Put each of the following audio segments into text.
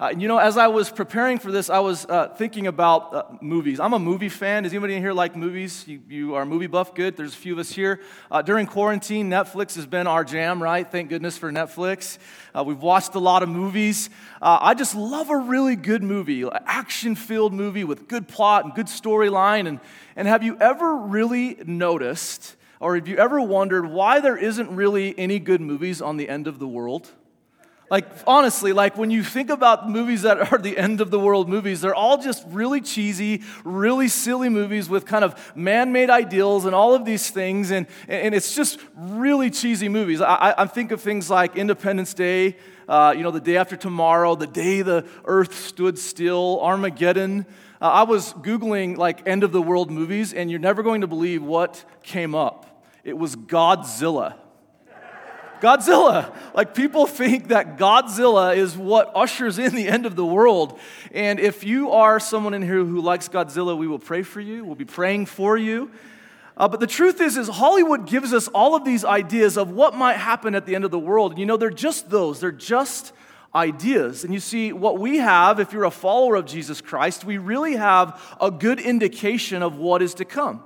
Uh, you know, as I was preparing for this, I was uh, thinking about uh, movies. I'm a movie fan. Does anybody in here like movies? You, you are movie buff? Good. There's a few of us here. Uh, during quarantine, Netflix has been our jam, right? Thank goodness for Netflix. Uh, we've watched a lot of movies. Uh, I just love a really good movie, an action filled movie with good plot and good storyline. And, and have you ever really noticed, or have you ever wondered why there isn't really any good movies on the end of the world? Like, honestly, like when you think about movies that are the end of the world movies, they're all just really cheesy, really silly movies with kind of man made ideals and all of these things. And, and it's just really cheesy movies. I, I think of things like Independence Day, uh, you know, the day after tomorrow, the day the earth stood still, Armageddon. Uh, I was Googling like end of the world movies, and you're never going to believe what came up. It was Godzilla. Godzilla. Like people think that Godzilla is what ushers in the end of the world. And if you are someone in here who likes Godzilla, we will pray for you. We'll be praying for you. Uh, but the truth is, is Hollywood gives us all of these ideas of what might happen at the end of the world. You know, they're just those. They're just ideas. And you see, what we have, if you're a follower of Jesus Christ, we really have a good indication of what is to come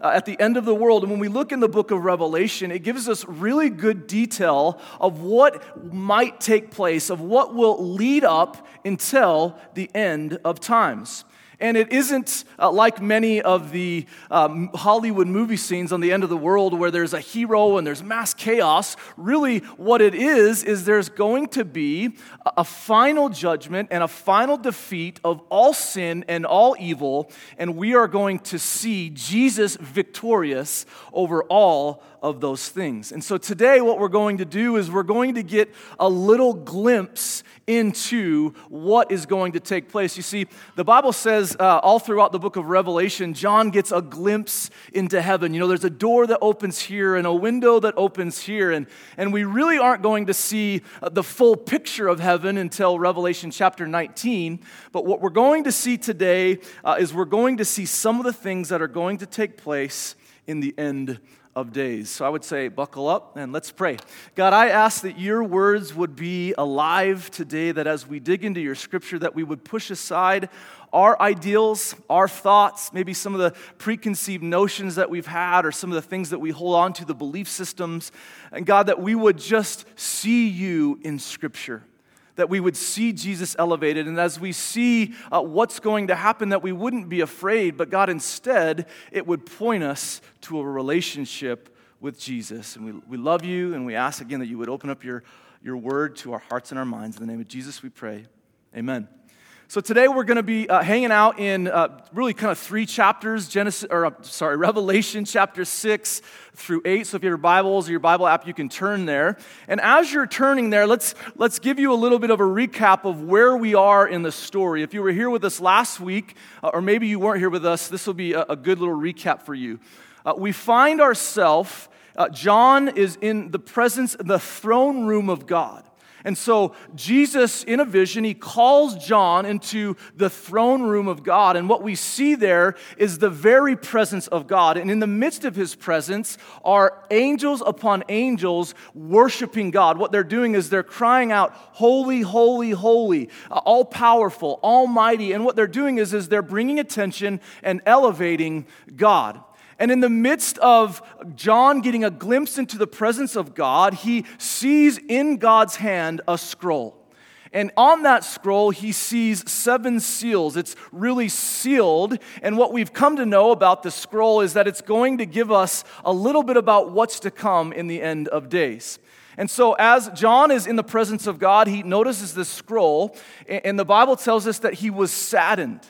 uh, at the end of the world. And when we look in the book of Revelation, it gives us really good detail of what might take place, of what will lead up until the end of times. And it isn't uh, like many of the um, Hollywood movie scenes on the end of the world where there's a hero and there's mass chaos. Really, what it is, is there's going to be a final judgment and a final defeat of all sin and all evil, and we are going to see Jesus victorious over all of those things. And so today, what we're going to do is we're going to get a little glimpse into what is going to take place. You see, the Bible says uh, all throughout the book of Revelation, John gets a glimpse into heaven. You know, there's a door that opens here and a window that opens here, and, and we really aren't going to see uh, the full picture of heaven until Revelation chapter 19. But what we're going to see today uh, is we're going to see some of the things that are going to take place in the end of days. So I would say, buckle up and let's pray. God, I ask that your words would be alive today, that as we dig into your scripture, that we would push aside our ideals, our thoughts, maybe some of the preconceived notions that we've had, or some of the things that we hold on to, the belief systems. And God, that we would just see you in scripture that we would see Jesus elevated. And as we see uh, what's going to happen, that we wouldn't be afraid, but God, instead, it would point us to a relationship with Jesus. And we, we love you, and we ask again that you would open up your, your word to our hearts and our minds. In the name of Jesus, we pray. Amen. So today we're going to be uh, hanging out in uh, really kind of three chapters, Genesis, or uh, sorry, Revelation chapter six through eight. So if you have your Bibles or your Bible app, you can turn there. And as you're turning there, let's let's give you a little bit of a recap of where we are in the story. If you were here with us last week, uh, or maybe you weren't here with us, this will be a, a good little recap for you. Uh, we find ourselves. Uh, John is in the presence, the throne room of God. And so, Jesus, in a vision, he calls John into the throne room of God. And what we see there is the very presence of God. And in the midst of his presence are angels upon angels worshiping God. What they're doing is they're crying out, Holy, holy, holy, uh, all powerful, almighty. And what they're doing is, is they're bringing attention and elevating God. And in the midst of John getting a glimpse into the presence of God, he sees in God's hand a scroll. And on that scroll, he sees seven seals. It's really sealed. And what we've come to know about the scroll is that it's going to give us a little bit about what's to come in the end of days. And so, as John is in the presence of God, he notices this scroll, and the Bible tells us that he was saddened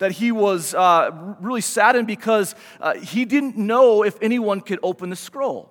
that he was uh, really saddened because uh, he didn't know if anyone could open the scroll.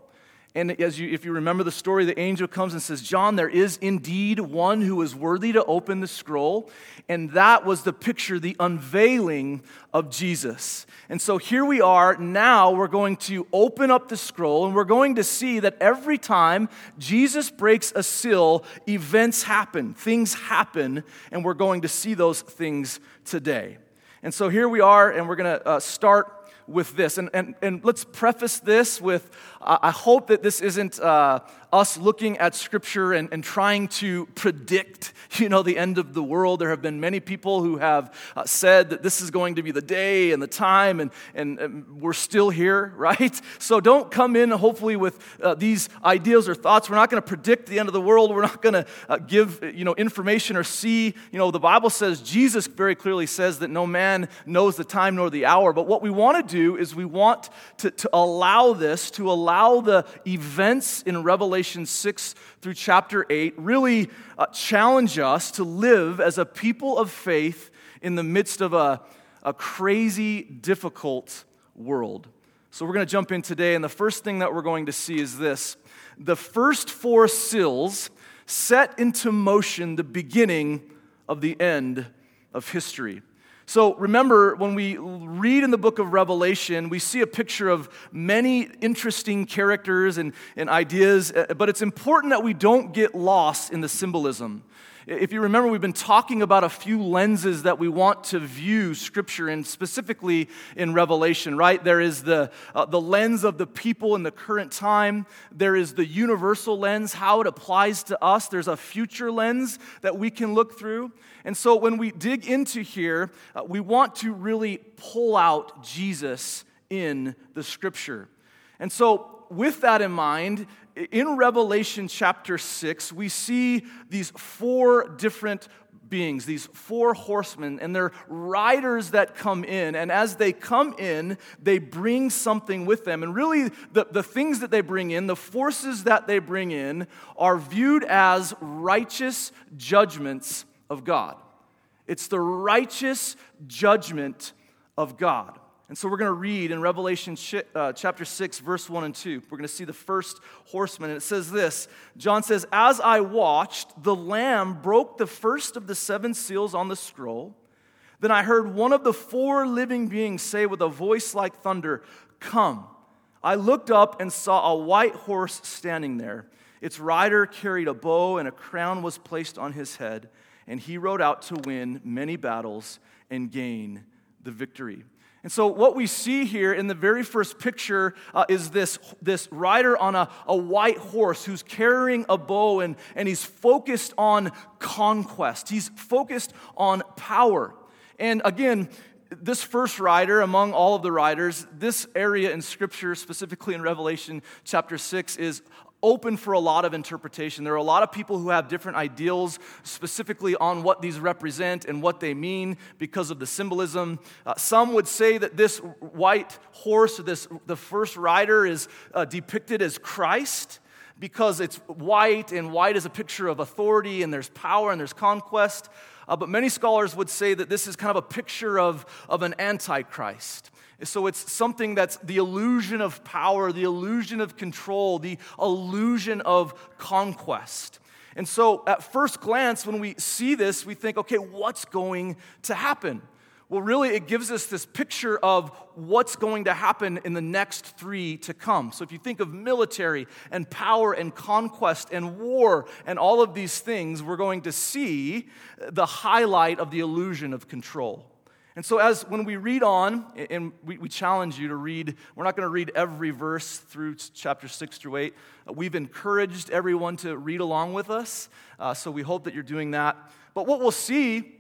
And as you, if you remember the story, the angel comes and says, John, there is indeed one who is worthy to open the scroll. And that was the picture, the unveiling of Jesus. And so here we are. Now we're going to open up the scroll and we're going to see that every time Jesus breaks a seal, events happen, things happen, and we're going to see those things today. And so here we are, and we're going to uh, start with this. And, and, and let's preface this with I hope that this isn't uh, us looking at Scripture and, and trying to predict, you know, the end of the world. There have been many people who have uh, said that this is going to be the day and the time, and, and, and we're still here, right? So don't come in, hopefully, with uh, these ideas or thoughts. We're not going to predict the end of the world. We're not going to uh, give, you know, information or see. You know, the Bible says, Jesus very clearly says that no man knows the time nor the hour. But what we want to do is we want to, to allow this, to allow the events in Revelation 6 through chapter 8 really uh, challenge us to live as a people of faith in the midst of a, a crazy, difficult world. So we're going to jump in today, and the first thing that we're going to see is this the first four seals set into motion the beginning of the end of history. So remember, when we read in the book of Revelation, we see a picture of many interesting characters and, and ideas, uh, but it's important that we don't get lost in the symbolism. If you remember, we've been talking about a few lenses that we want to view Scripture in, specifically in Revelation, right? There is the, uh, the lens of the people in the current time, there is the universal lens, how it applies to us, there's a future lens that we can look through. And so when we dig into here, uh, we want to really pull out Jesus in the Scripture. And so, with that in mind, in Revelation chapter 6, we see these four different beings, these four horsemen, and they're riders that come in. And as they come in, they bring something with them. And really, the, the things that they bring in, the forces that they bring in, are viewed as righteous judgments of God. It's the righteous judgment of God. And so we're going to read in Revelation uh, chapter 6, verse 1 and 2. We're going to see the first horseman. And it says this John says, As I watched, the Lamb broke the first of the seven seals on the scroll. Then I heard one of the four living beings say with a voice like thunder, Come. I looked up and saw a white horse standing there. Its rider carried a bow, and a crown was placed on his head. And he rode out to win many battles and gain the victory. And so, what we see here in the very first picture uh, is this, this rider on a, a white horse who's carrying a bow and, and he's focused on conquest. He's focused on power. And again, this first rider, among all of the riders, this area in Scripture, specifically in Revelation chapter 6, is open for a lot of interpretation. There are a lot of people who have different ideals specifically on what these represent and what they mean because of the symbolism. Uh, some would say that this white horse, this, the first rider, is uh, depicted as Christ because it's white, and white is a picture of authority, and there's power and there's conquest. Uh, but many scholars would say that this is kind of a picture of, of an antichrist. So it's something that's the illusion of power, the illusion of control, the illusion of conquest. And so at first glance, when we see this, we think, okay, what's going to happen? Well, really, it gives us this picture of what's going to happen in the next three to come. So, if you think of military and power and conquest and war and all of these things, we're going to see the highlight of the illusion of control. And so, as when we read on, and we, challenge you to read, we're not going to read every verse through chapter 6 through 8. Uh, we've encouraged everyone to read along with us, uh, so we hope that you're doing that. But what we'll see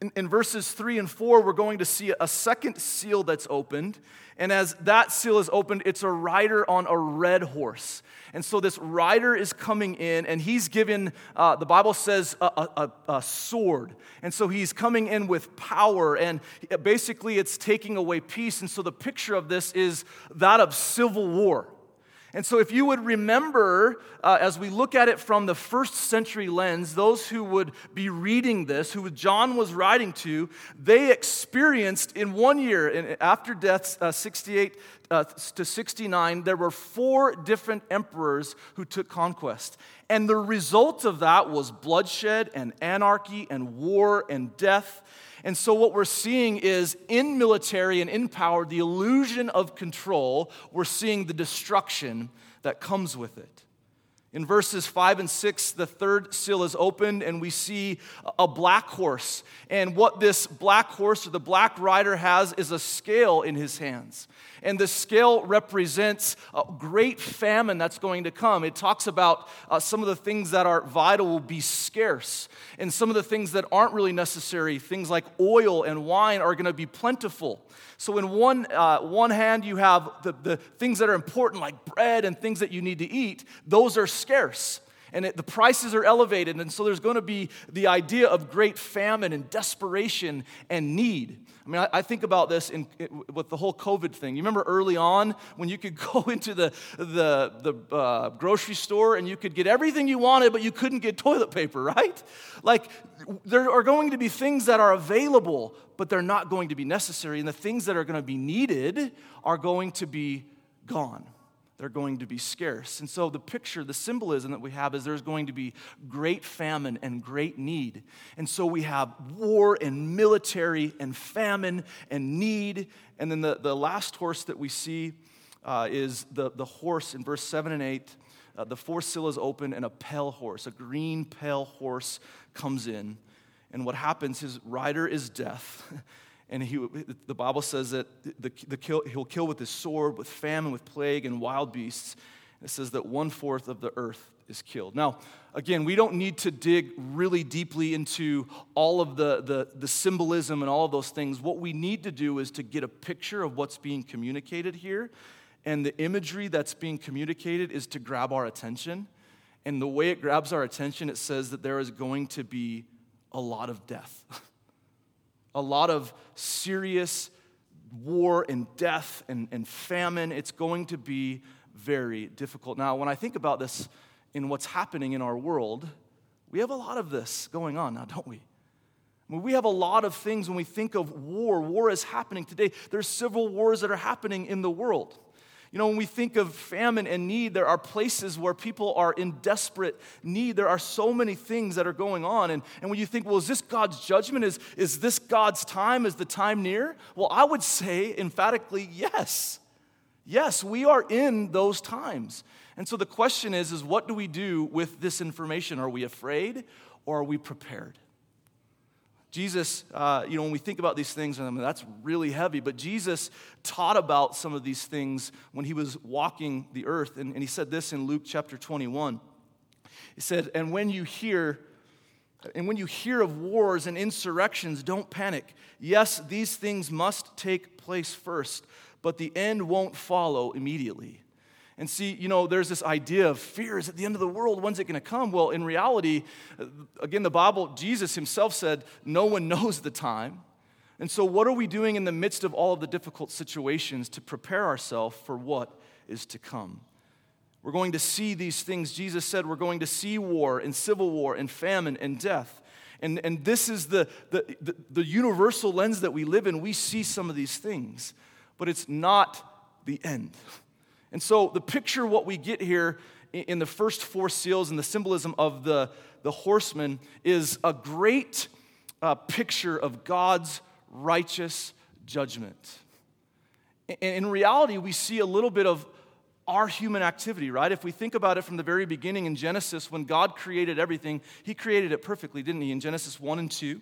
in, in verses 3 and 4, we're going to see a second seal that's opened. And as that seal is opened, it's a rider on a red horse. And so this rider is coming in, and he's given, uh, the Bible says, a, a, a, sword. And so he's coming in with power, and basically it's taking away peace. And so the picture of this is that of civil war. And so, if you would remember, uh, as we look at it from the first century lens, those who would be reading this, who John was writing to, they experienced in one year, after death, uh, 68 uh, to 69, there were four different emperors who took conquest. And the result of that was bloodshed and anarchy and war and death. And so, what we're seeing is in military and in power, the illusion of control, we're seeing the destruction that comes with it. In verses 5 and 6, the third seal is opened, and we see a black horse. And what this black horse or the black rider has is a scale in his hands. And the scale represents a great famine that's going to come. It talks about uh, some of the things that are vital will be scarce, and some of the things that aren't really necessary, things like oil and wine, are going to be plentiful. So, in one, uh, one hand, you have the, the things that are important, like bread and things that you need to eat, those are scarce. Scarce and it, the prices are elevated. And so there's going to be the idea of great famine and desperation and need. I mean, I, I think about this in, with the whole COVID thing. You remember early on when you could go into the, the, the uh, grocery store and you could get everything you wanted, but you couldn't get toilet paper, right? Like, there are going to be things that are available, but they're not going to be necessary. And the things that are going to be needed are going to be gone they're going to be scarce. And so the picture, the symbolism that we have is there's going to be great famine and great need. And so we have war and military and famine and need. And then the, the last horse that we see uh, is the, the horse in verse 7 and 8. Uh, the four seal is open, and a pale horse, a green pale horse, comes in. And what happens, his rider is death. And he, the Bible says that the, the kill, he'll kill with his sword, with famine, with plague, and wild beasts. It says that one fourth of the earth is killed. Now, again, we don't need to dig really deeply into all of the, the, the, symbolism and all of those things. What we need to do is to get a picture of what's being communicated here. And the imagery that's being communicated is to grab our attention. And the way it grabs our attention, it says that there is going to be a lot of death. a lot of serious war and death and, and famine. It's going to be very difficult. Now, when I think about this in what's happening in our world, we have a lot of this going on now, don't we? I mean, we have a lot of things when we think of war. War is happening today. There's civil wars that are happening in the world. You know, when we think of famine and need, there are places where people are in desperate need. There are so many things that are going on. And, and when you think, well, is this God's judgment? Is, is this God's time? Is the time near? Well, I would say emphatically, yes. Yes, we are in those times. And so the question is, is what do we do with this information? Are we afraid or are we prepared? Jesus, uh, you know, when we think about these things, I mean, that's really heavy, but Jesus taught about some of these things when he was walking the earth. And, and he said this in Luke chapter 21. He said, And when you hear, and when you hear of wars and insurrections, don't panic. Yes, these things must take place first, but the end won't follow immediately. And see, you know, there's this idea of fear is at the end of the world. When's it going to come? Well, in reality, again, the Bible, Jesus himself said, no one knows the time. And so, what are we doing in the midst of all of the difficult situations to prepare ourselves for what is to come? We're going to see these things. Jesus said we're going to see war and civil war and famine and death. And, and this is the, the, the, the universal lens that we live in. We see some of these things, but it's not the end. And so, the picture, what we get here in the first four seals and the symbolism of the, the horseman is a great uh, picture of God's righteous judgment. And in reality, we see a little bit of our human activity, right? If we think about it from the very beginning in Genesis, when God created everything, He created it perfectly, didn't He? In Genesis 1 and 2.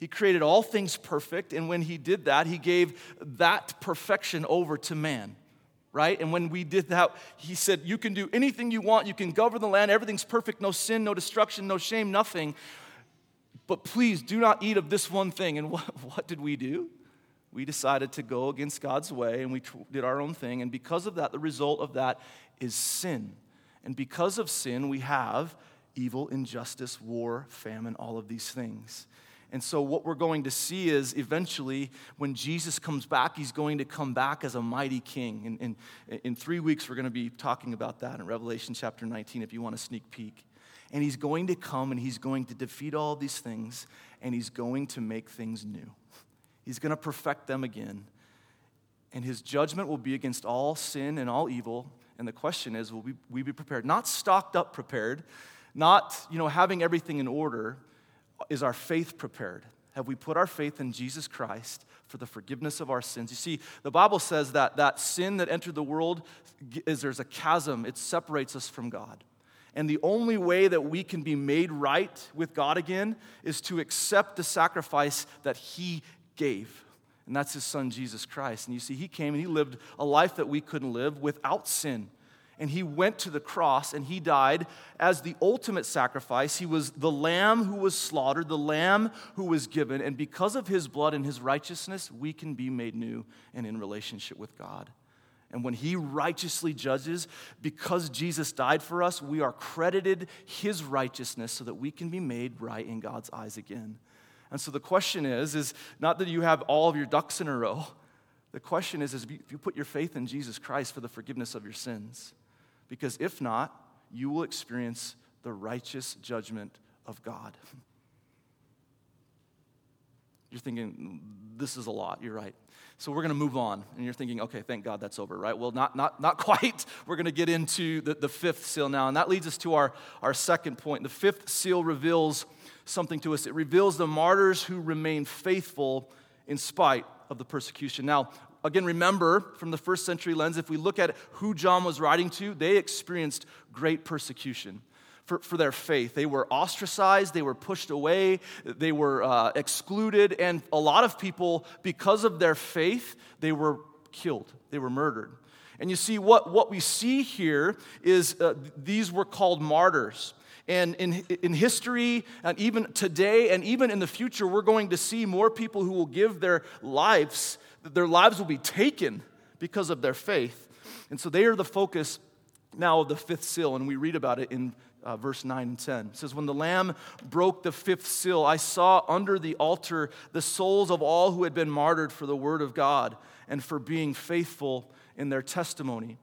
He created all things perfect, and when He did that, He gave that perfection over to man right? And when we did that, he said, You can do anything you want. You can govern the land. Everything's perfect. No sin, no destruction, no shame, nothing. But please do not eat of this one thing. And what, what did we do? We decided to go against God's way and we did our own thing. And because of that, the result of that is sin. And because of sin, we have evil, injustice, war, famine, all of these things. And so, what we're going to see is eventually, when Jesus comes back, he's going to come back as a mighty king. And in, in three weeks, we're going to be talking about that in Revelation chapter 19, if you want a sneak peek. And he's going to come and he's going to defeat all these things, and he's going to make things new. He's going to perfect them again. And his judgment will be against all sin and all evil. And the question is, will we, we be prepared? Not stocked up prepared, not you know, having everything in order is our faith prepared? Have we put our faith in Jesus Christ for the forgiveness of our sins? You see, the Bible says that that sin that entered the world is there's a chasm, it separates us from God. And the only way that we can be made right with God again is to accept the sacrifice that He gave. And that's His Son, Jesus Christ. And you see, He came and He lived a life that we couldn't live without sin. And He went to the cross and He died as the ultimate sacrifice. He was the lamb who was slaughtered, the lamb who was given. And because of His blood and His righteousness, we can be made new and in relationship with God. And when he righteously judges, because Jesus died for us, we are credited his righteousness so that we can be made right in God's eyes again. And so the question is, is not that you have all of your ducks in a row. The question is, is if you put your faith in Jesus Christ for the forgiveness of your sins. Because if not, you will experience the righteous judgment of God. You're thinking, this is a lot. You're right. So we're going to move on. And you're thinking, okay, thank God that's over, right? Well, not, not, not quite. We're going to get into the, the fifth seal now. And that leads us to our, our second point. The fifth seal reveals something to us it reveals the martyrs who remain faithful in spite of the persecution. Now, again, remember from the first century lens, if we look at who John was writing to, they experienced great persecution for, for their faith. They were ostracized, they were pushed away, they were uh, excluded, and a lot of people, because of their faith, they were killed, they were murdered. And you see, what, what we see here is uh, these were called martyrs. And in, in history, and even today, and even in the future, we're going to see more people who will give their lives, their lives will be taken because of their faith. And so they are the focus now of the fifth seal, and we read about it in uh, verse 9 and 10. It says, When the Lamb broke the fifth seal, I saw under the altar the souls of all who had been martyred for the word of God and for being faithful in their testimony.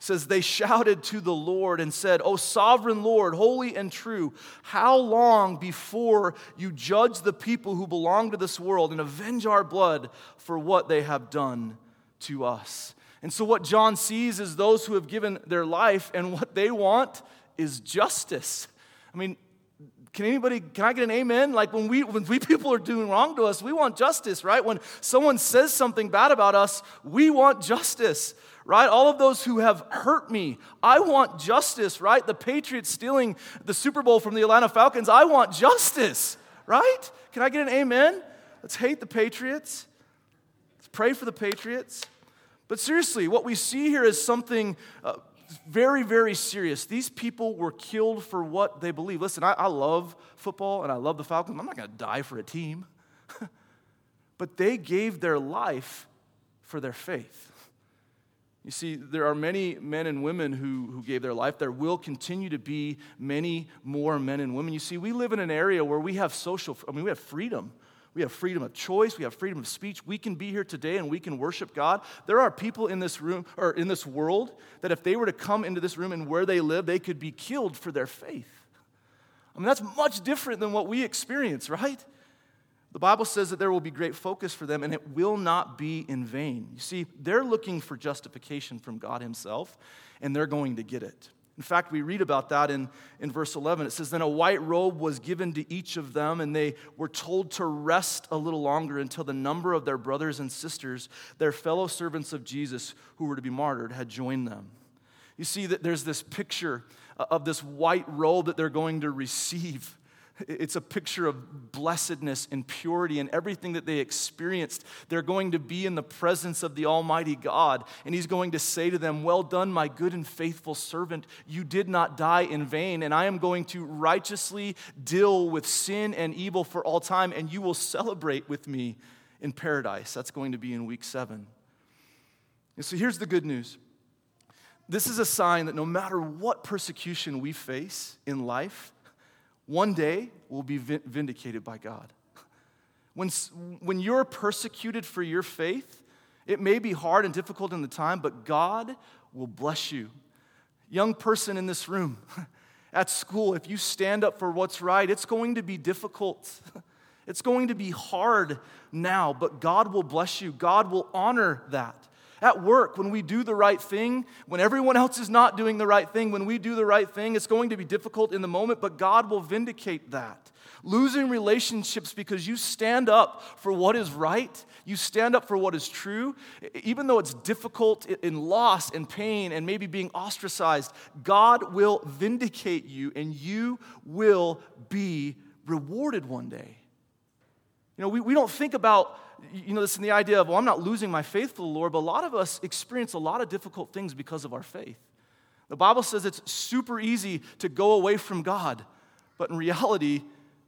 Says, They shouted to the Lord and said, O sovereign Lord, holy and true, how long before you judge the people who belong to this world and avenge our blood for what they have done to us? And so, what John sees is those who have given their life, and what they want is justice. I mean, can anybody, can I get an amen? Like when we, when we people are doing wrong to us, we want justice, right? When someone says something bad about us, we want justice, right? All of those who have hurt me, I want justice, right? The Patriots stealing the Super Bowl from the Atlanta Falcons, I want justice, right? Can I get an amen? Let's hate the Patriots. Let's pray for the Patriots. But seriously, what we see here is something uh, very, very serious. These people were killed for what they believe. Listen, I, I love football and I love the Falcons. I'm not going to die for a team. but they gave their life for their faith. You see, there are many men and women who, who gave their life. There will continue to be many more men and women. You see, we live in an area where we have social, I mean, we have freedom. We have freedom of choice. We have freedom of speech. We can be here today and we can worship God. There are people in this room or in this world that if they were to come into this room and where they live, they could be killed for their faith. I mean, that's much different than what we experience, right? The Bible says that there will be great focus for them and it will not be in vain. You see, they're looking for justification from God Himself and they're going to get it. In fact, we read about that in, in verse 11. It says, Then a white robe was given to each of them, and they were told to rest a little longer until the number of their brothers and sisters, their fellow servants of Jesus who were to be martyred, had joined them. You see that there's this picture of this white robe that they're going to receive. It's a picture of blessedness and purity and everything that they experienced. They're going to be in the presence of the Almighty God, and He's going to say to them, Well done, my good and faithful servant. You did not die in vain, and I am going to righteously deal with sin and evil for all time, and you will celebrate with me in paradise. That's going to be in week seven. And so here's the good news this is a sign that no matter what persecution we face in life, one day will be vindicated by God. When, when you're persecuted for your faith, it may be hard and difficult in the time, but God will bless you. Young person in this room, at school, if you stand up for what's right, it's going to be difficult. It's going to be hard now, but God will bless you. God will honor that. At work, when we do the right thing, when everyone else is not doing the right thing, when we do the right thing, it's going to be difficult in the moment, but God will vindicate that. Losing relationships because you stand up for what is right, you stand up for what is true, even though it's difficult in loss and pain and maybe being ostracized, God will vindicate you and you will be rewarded one day. You know, we, we don't think about, you know, this in the idea of, well, I'm not losing my faith to the Lord, but a lot of us experience a lot of difficult things because of our faith. The Bible says it's super easy to go away from God, but in reality,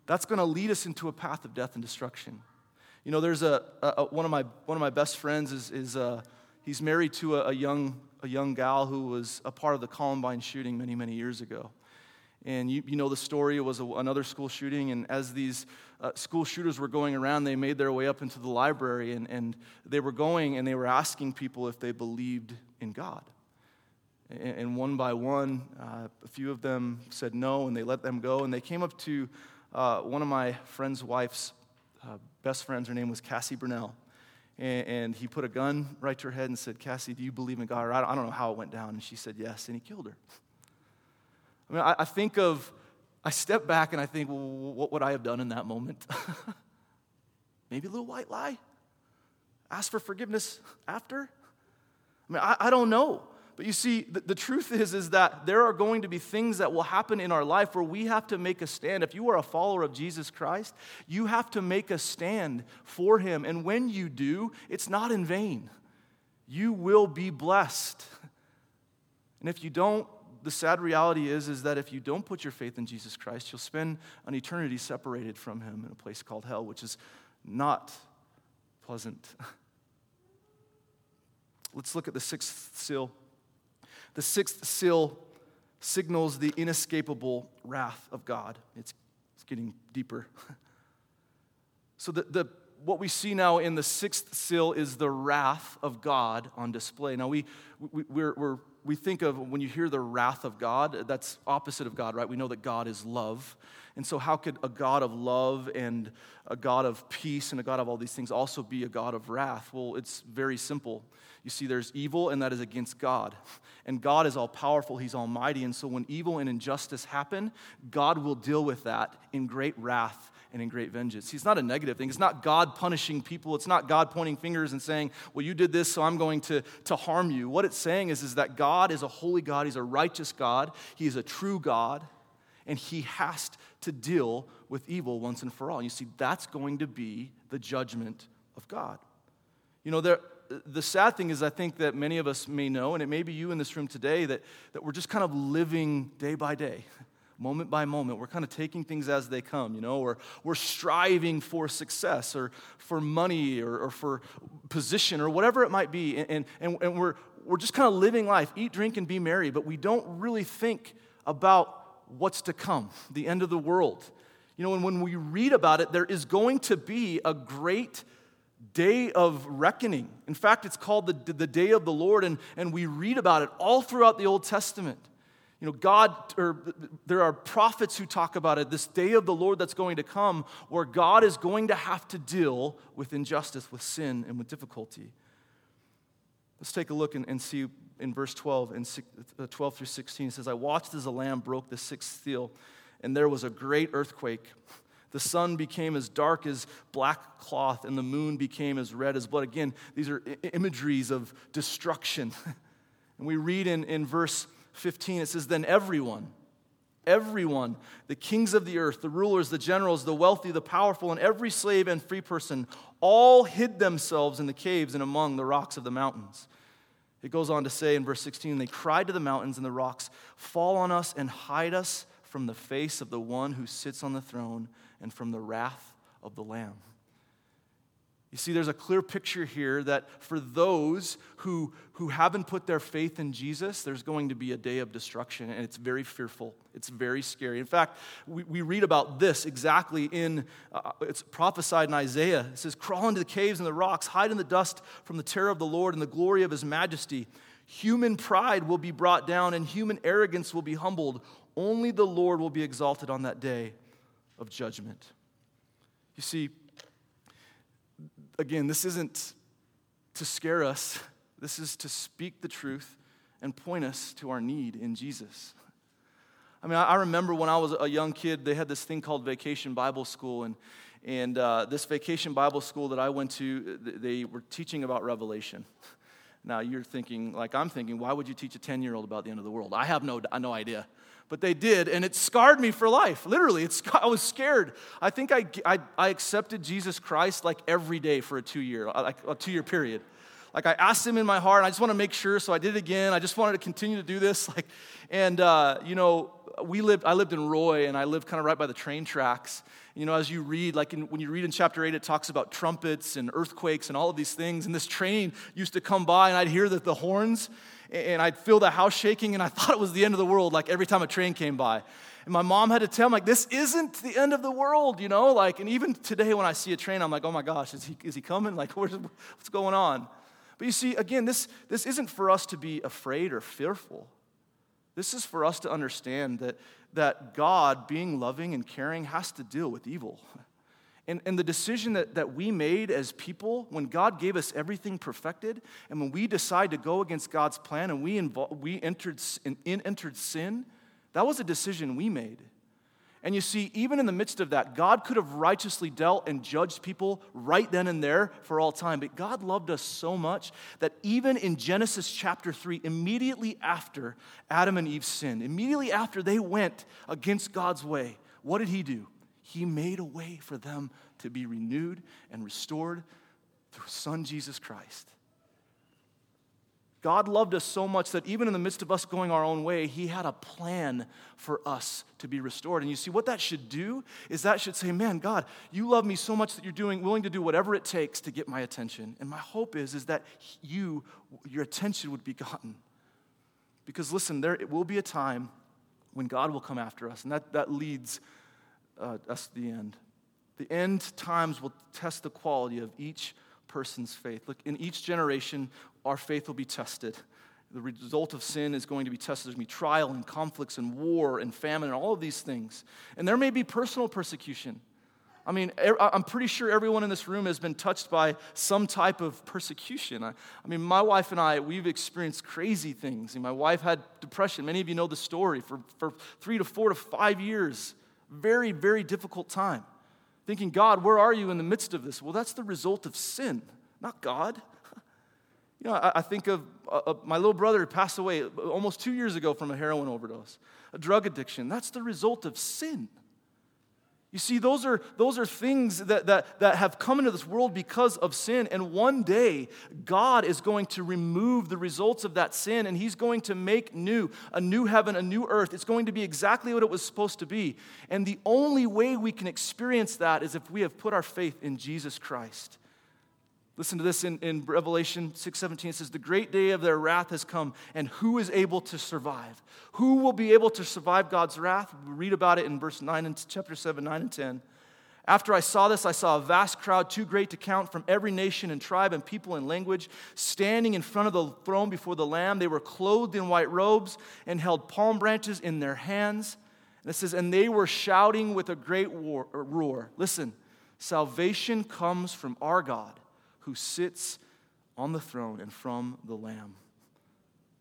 that's going to lead us into a path of death and destruction. You know, there's a, a one, of my, one of my best friends is, is uh, he's married to a, a, young, a young gal who was a part of the Columbine shooting many, many years ago. And you, you know the story, it was a, another school shooting. And as these uh, school shooters were going around, they made their way up into the library and, and they were going and they were asking people if they believed in God. And, and one by one, uh, a few of them said no and they let them go. And they came up to uh, one of my friend's wife's uh, best friends. Her name was Cassie Bernall. And, and, he put a gun right to her head and said, Cassie, do you believe in God? Or I don't know how it went down. And she said yes, and he killed her. I mean, I, I think of, I step back and I think, well, what would I have done in that moment? Maybe a little white lie? Ask for forgiveness after? I mean, I, I don't know. But you see, the, the, truth is, is that there are going to be things that will happen in our life where we have to make a stand. If you are a follower of Jesus Christ, you have to make a stand for him. And when you do, it's not in vain. You will be blessed. And if you don't, the sad reality is, is that if you don't put your faith in Jesus Christ, you'll spend an eternity separated from him in a place called hell, which is not pleasant. Let's look at the sixth seal. The sixth seal signals the inescapable wrath of God. It's, it's getting deeper. so, the, the, what we see now in the sixth seal is the wrath of God on display. Now, we, we, we're, we're we think of when you hear the wrath of God, that's opposite of God, right? We know that God is love. And so, how could a God of love and a God of peace and a God of all these things also be a God of wrath? Well, it's very simple. You see, there's evil, and that is against God. And God is all powerful, He's almighty. And so, when evil and injustice happen, God will deal with that in great wrath and in great vengeance. He's not a negative thing. It's not God punishing people. It's not God pointing fingers and saying, Well, you did this, so I'm going to, to harm you. What it's saying is, is that God is a holy God. He's a righteous God. He is a true God. And He has to deal with evil once and for all. And you see, that's going to be the judgment of God. You know, there, the sad thing is, I think that many of us may know, and it may be you in this room today, that, that we're just kind of living day by day moment by moment. We're kind of taking things as they come, you know, or we're striving for success or for money or, or for position or whatever it might be. And, and, and we're, we're just kind of living life, eat, drink, and be merry, but we don't really think about what's to come, the end of the world. You know, and when we read about it, there is going to be a great day of reckoning. In fact, it's called the, the day of the Lord, and, and we read about it all throughout the Old Testament. You know, God, or there are prophets who talk about it, this day of the Lord that's going to come, where God is going to have to deal with injustice, with sin, and with difficulty. Let's take a look and, and see in verse 12 and uh, 12 through 16. It says, I watched as the Lamb broke the sixth seal, and there was a great earthquake. The sun became as dark as black cloth, and the moon became as red as blood. Again, these are imageries of destruction. and we read in, in verse 15, it says, Then everyone, everyone, the kings of the earth, the rulers, the generals, the wealthy, the powerful, and every slave and free person, all hid themselves in the caves and among the rocks of the mountains. It goes on to say in verse 16, They cried to the mountains and the rocks, Fall on us and hide us from the face of the one who sits on the throne and from the wrath of the Lamb. You see, there's a clear picture here that for those who, who haven't put their faith in Jesus, there's going to be a day of destruction, and it's very fearful. It's very scary. In fact, we, we read about this exactly in, uh, it's prophesied in Isaiah. It says, Crawl into the caves and the rocks, hide in the dust from the terror of the Lord and the glory of his majesty. Human pride will be brought down, and human arrogance will be humbled. Only the Lord will be exalted on that day of judgment. You see, again, this isn't to scare us. This is to speak the truth and point us to our need in Jesus. I mean, I remember when I was a young kid, they had this thing called Vacation Bible School, and, and uh, this Vacation Bible School that I went to, they were teaching about Revelation. Now, you're thinking, like I'm thinking, why would you teach a 10 year old about the end of the world? I have no, no idea. But they did, and it scarred me for life. Literally, it's, I was scared. I think I, I, I accepted Jesus Christ like every day for a two year, like a two year period. Like I asked him in my heart, I just want to make sure, so I did it again. I just wanted to continue to do this. Like, and uh, you know, we lived, I lived in Roy, and I lived kind of right by the train tracks. You know, as you read, like in, when you read in chapter 8, it talks about trumpets and earthquakes and all of these things. And this train used to come by, and I'd hear the, the horns, and I'd feel the house shaking, and I thought it was the end of the world, like every time a train came by. And my mom had to tell me, like, this isn't the end of the world, you know? Like, and even today when I see a train, I'm like, oh my gosh, is he, is he coming? Like, what's going on? But you see, again, this, this isn't for us to be afraid or fearful. This is for us to understand that, that God, being loving and caring, has to deal with evil. And, and the decision that, that we made as people, when God gave us everything perfected, and when we decide to go against God's plan and we, invo- we entered, in, entered sin, that was a decision we made. And you see, even in the midst of that, God could have righteously dealt and judged people right then and there for all time. But God loved us so much that even in Genesis chapter 3, immediately after Adam and Eve sinned, immediately after they went against God's way, what did He do? He made a way for them to be renewed and restored through Son Jesus Christ. God loved us so much that even in the midst of us going our own way, He had a plan for us to be restored. And you see, what that should do is that should say, Man, God, you love me so much that you're doing, willing to do whatever it takes to get my attention. And my hope is, is that you, your attention would be gotten. Because listen, there it will be a time when God will come after us, and that, that leads uh, the end. The end times will test the quality of each person's faith. Look, in each generation, our faith will be tested. The result of sin is going to be tested. There's going to be trial and conflicts and war and famine and all of these things. And there may be personal persecution. I mean, I'm pretty sure everyone in this room has been touched by some type of persecution. I, I, mean, my wife and I, we've experienced crazy things. My wife had depression. Many of you know the story for, for three to four to five years. Very, very difficult time. Thinking, God, where are you in the midst of this? Well, that's the result of sin, not God. You know, I, I think of uh, uh, my little brother passed away almost two years ago from a heroin overdose, a drug addiction. That's the result of sin. You see, those are, those are things that, that, that have come into this world because of sin. And one day, God is going to remove the results of that sin and He's going to make new a new heaven, a new earth. It's going to be exactly what it was supposed to be. And the only way we can experience that is if we have put our faith in Jesus Christ. Listen to this in, in Revelation 6:17. It says, The great day of their wrath has come, and who is able to survive? Who will be able to survive God's wrath? We read about it in verse 9 and chapter 7, 9 and 10. After I saw this, I saw a vast crowd, too great to count, from every nation and tribe and people and language, standing in front of the throne before the Lamb. They were clothed in white robes and held palm branches in their hands. And it says, And they were shouting with a great war, roar. Listen, salvation comes from our God who sits on the throne and from the Lamb.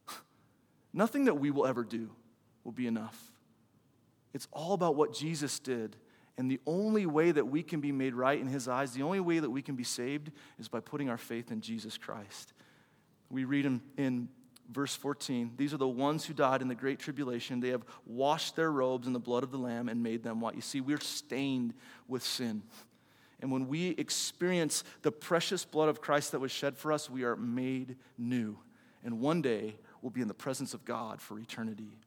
Nothing that we will ever do will be enough. It's all about what Jesus did. And the only way that we can be made right in His eyes, the only way that we can be saved, is by putting our faith in Jesus Christ. We read in, in verse 14 These are the ones who died in the great tribulation. They have washed their robes in the blood of the Lamb and made them white. You see, we're stained with sin. And when we experience the precious blood of Christ that was shed for us, we are made new. And one day we'll be in the presence of God for eternity.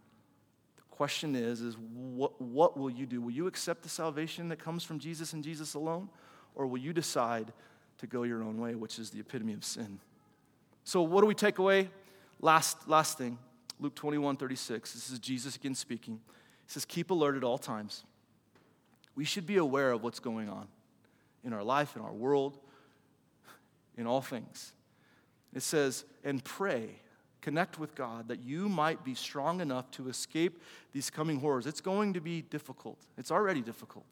The question is, is what, what will you do? Will you accept the salvation that comes from Jesus and Jesus alone? Or will you decide to go your own way, which is the epitome of sin? So what do we take away? Last, last thing, Luke 21, 36. This is Jesus again speaking. He says, keep alert at all times. We should be aware of what's going on in our life, in our world, in all things. It says, and pray, connect with God that you might be strong enough to escape these coming horrors. It's going to be difficult, it's already difficult.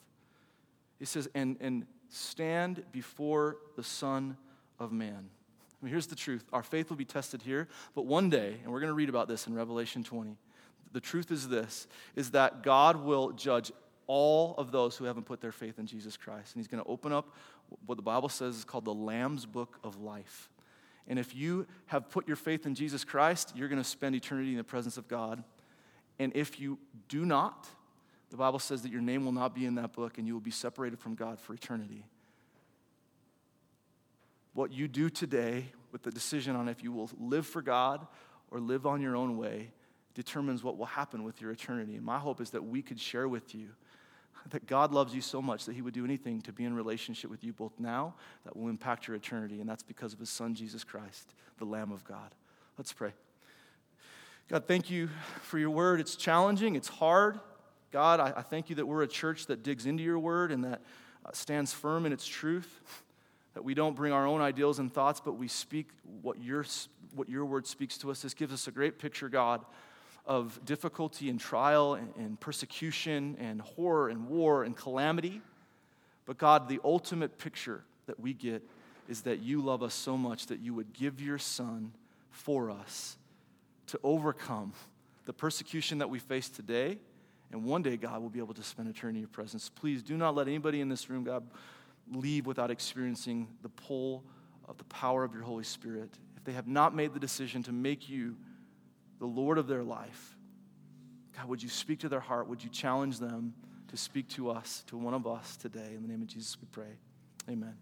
It says, and, and stand before the Son of Man. I mean, here's the truth our faith will be tested here, but one day, and we're going to read about this in Revelation 20, the truth is this is that God will judge all of those who haven't put their faith in Jesus Christ. And he's going to open up what the Bible says is called the Lamb's Book of Life. And if you have put your faith in Jesus Christ, you're going to spend eternity in the presence of God. And if you do not, the Bible says that your name will not be in that book and you will be separated from God for eternity. What you do today with the decision on if you will live for God or live on your own way determines what will happen with your eternity. And my hope is that we could share with you that God loves you so much that he would do anything to be in relationship with you both now that will impact your eternity. And that's because of his son, Jesus Christ, the Lamb of God. Let's pray. God, thank you for your word. It's challenging, it's hard. God, I, I thank you that we're a church that digs into your word and that uh, stands firm in its truth. That we don't bring our own ideals and thoughts, but we speak what your, what your word speaks to us. This gives us a great picture, God, of difficulty and trial and, and persecution and horror and war and calamity. But God, the ultimate picture that we get is that you love us so much that you would give your son for us to overcome the persecution that we face today. And one day, God will be able to spend eternity in your presence. Please do not let anybody in this room, God, leave without experiencing the pull of the power of your Holy Spirit. If they have not made the decision to make you the Lord of their life, God, would you speak to their heart? Would you challenge them to speak to us, to one of us today? In the name of Jesus, we pray. Amen.